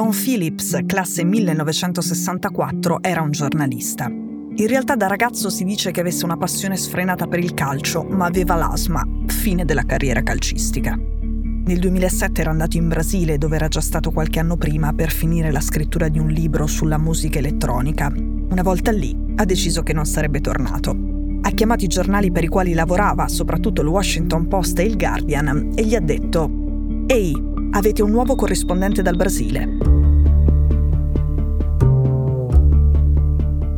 Don Phillips, classe 1964, era un giornalista. In realtà da ragazzo si dice che avesse una passione sfrenata per il calcio, ma aveva l'asma, fine della carriera calcistica. Nel 2007 era andato in Brasile, dove era già stato qualche anno prima, per finire la scrittura di un libro sulla musica elettronica. Una volta lì, ha deciso che non sarebbe tornato. Ha chiamato i giornali per i quali lavorava, soprattutto il Washington Post e il Guardian, e gli ha detto: Ehi, avete un nuovo corrispondente dal Brasile.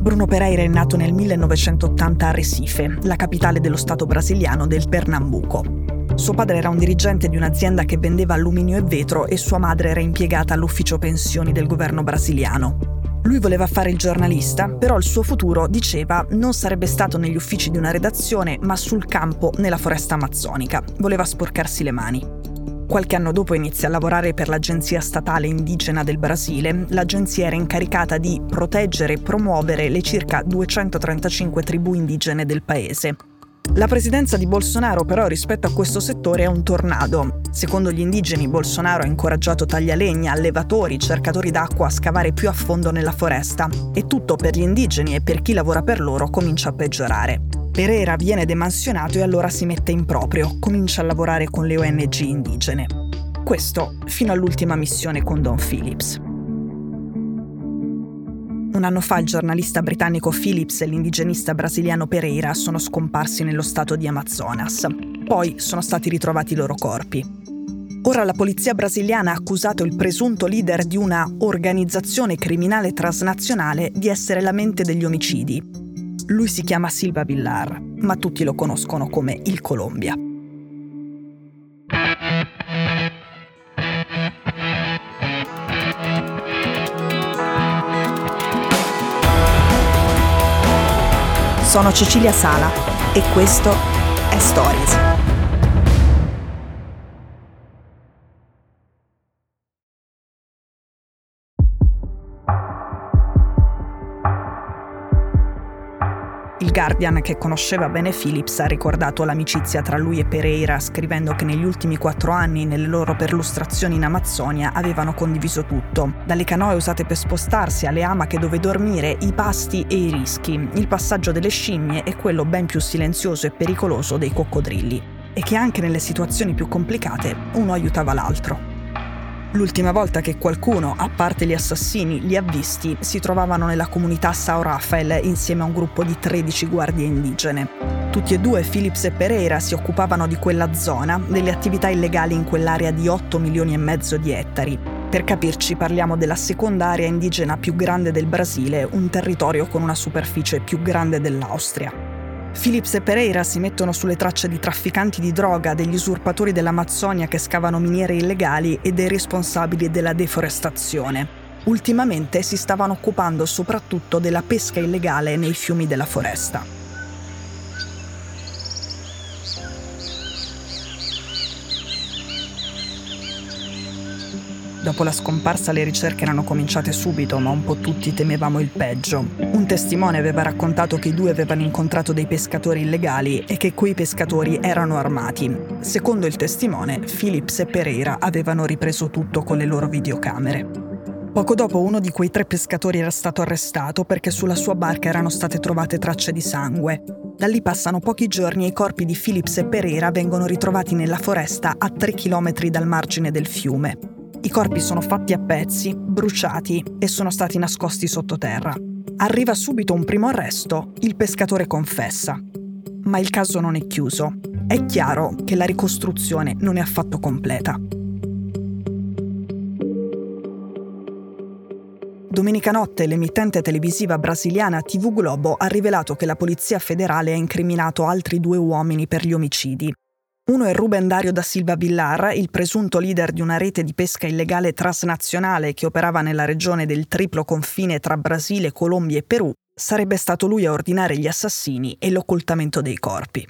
Bruno Pereira è nato nel 1980 a Recife, la capitale dello stato brasiliano del Pernambuco. Suo padre era un dirigente di un'azienda che vendeva alluminio e vetro e sua madre era impiegata all'ufficio pensioni del governo brasiliano. Lui voleva fare il giornalista, però il suo futuro, diceva, non sarebbe stato negli uffici di una redazione, ma sul campo nella foresta amazzonica. Voleva sporcarsi le mani. Qualche anno dopo inizia a lavorare per l'Agenzia Statale Indigena del Brasile. L'agenzia era incaricata di proteggere e promuovere le circa 235 tribù indigene del paese. La presidenza di Bolsonaro però rispetto a questo settore è un tornado. Secondo gli indigeni Bolsonaro ha incoraggiato taglialegna, allevatori, cercatori d'acqua a scavare più a fondo nella foresta e tutto per gli indigeni e per chi lavora per loro comincia a peggiorare. Pereira viene demansionato e allora si mette in proprio, comincia a lavorare con le ONG indigene. Questo fino all'ultima missione con Don Phillips. Un anno fa il giornalista britannico Phillips e l'indigenista brasiliano Pereira sono scomparsi nello stato di Amazonas. Poi sono stati ritrovati i loro corpi. Ora la polizia brasiliana ha accusato il presunto leader di una organizzazione criminale transnazionale di essere la mente degli omicidi. Lui si chiama Silva Villar, ma tutti lo conoscono come il Colombia. Sono Cecilia Sala e questo è Stories. Guardian, che conosceva bene Phillips, ha ricordato l'amicizia tra lui e Pereira, scrivendo che negli ultimi quattro anni, nelle loro perlustrazioni in Amazzonia, avevano condiviso tutto. Dalle canoe usate per spostarsi, alle amache dove dormire, i pasti e i rischi, il passaggio delle scimmie e quello ben più silenzioso e pericoloso dei coccodrilli. E che anche nelle situazioni più complicate uno aiutava l'altro. L'ultima volta che qualcuno, a parte gli assassini, li ha visti, si trovavano nella comunità Sao Rafael insieme a un gruppo di 13 guardie indigene. Tutti e due, Phillips e Pereira, si occupavano di quella zona, delle attività illegali in quell'area di 8 milioni e mezzo di ettari. Per capirci, parliamo della seconda area indigena più grande del Brasile, un territorio con una superficie più grande dell'Austria. Phillips e Pereira si mettono sulle tracce di trafficanti di droga, degli usurpatori dell'Amazzonia che scavano miniere illegali e dei responsabili della deforestazione. Ultimamente si stavano occupando soprattutto della pesca illegale nei fiumi della foresta. Dopo la scomparsa le ricerche erano cominciate subito, ma un po' tutti temevamo il peggio. Un testimone aveva raccontato che i due avevano incontrato dei pescatori illegali e che quei pescatori erano armati. Secondo il testimone, Phillips e Pereira avevano ripreso tutto con le loro videocamere. Poco dopo uno di quei tre pescatori era stato arrestato perché sulla sua barca erano state trovate tracce di sangue. Da lì passano pochi giorni e i corpi di Phillips e Pereira vengono ritrovati nella foresta a 3 km dal margine del fiume. I corpi sono fatti a pezzi, bruciati e sono stati nascosti sottoterra. Arriva subito un primo arresto, il pescatore confessa. Ma il caso non è chiuso. È chiaro che la ricostruzione non è affatto completa. Domenica notte l'emittente televisiva brasiliana TV Globo ha rivelato che la Polizia federale ha incriminato altri due uomini per gli omicidi. Uno è Ruben Dario da Silva Villar, il presunto leader di una rete di pesca illegale transnazionale che operava nella regione del triplo confine tra Brasile, Colombia e Perù. Sarebbe stato lui a ordinare gli assassini e l'occultamento dei corpi.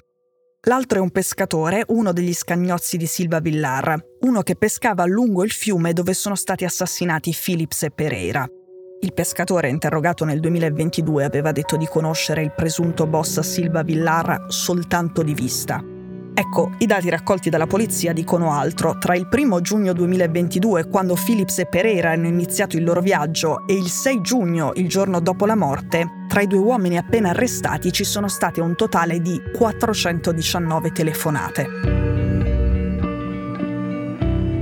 L'altro è un pescatore, uno degli scagnozzi di Silva Villar, uno che pescava lungo il fiume dove sono stati assassinati Phillips e Pereira. Il pescatore, interrogato nel 2022, aveva detto di conoscere il presunto boss Silva Villar soltanto di vista. Ecco, i dati raccolti dalla polizia dicono altro. Tra il 1 giugno 2022, quando Phillips e Pereira hanno iniziato il loro viaggio, e il 6 giugno, il giorno dopo la morte, tra i due uomini appena arrestati ci sono state un totale di 419 telefonate.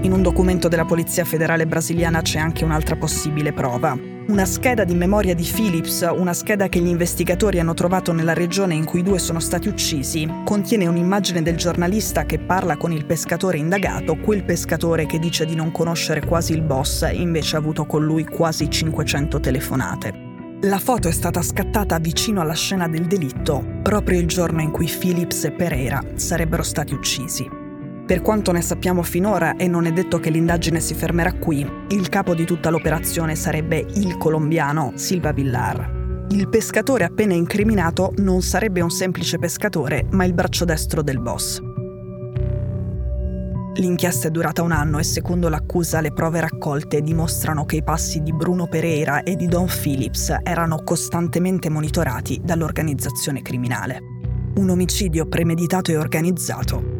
In un documento della Polizia Federale brasiliana c'è anche un'altra possibile prova. Una scheda di memoria di Phillips, una scheda che gli investigatori hanno trovato nella regione in cui i due sono stati uccisi, contiene un'immagine del giornalista che parla con il pescatore indagato, quel pescatore che dice di non conoscere quasi il boss e invece ha avuto con lui quasi 500 telefonate. La foto è stata scattata vicino alla scena del delitto, proprio il giorno in cui Phillips e Pereira sarebbero stati uccisi. Per quanto ne sappiamo finora, e non è detto che l'indagine si fermerà qui, il capo di tutta l'operazione sarebbe il colombiano Silva Villar. Il pescatore appena incriminato non sarebbe un semplice pescatore, ma il braccio destro del boss. L'inchiesta è durata un anno e secondo l'accusa le prove raccolte dimostrano che i passi di Bruno Pereira e di Don Phillips erano costantemente monitorati dall'organizzazione criminale. Un omicidio premeditato e organizzato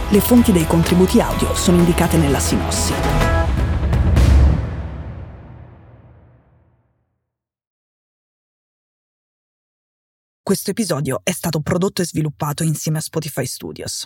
Le fonti dei contributi audio sono indicate nella sinossi. Questo episodio è stato prodotto e sviluppato insieme a Spotify Studios.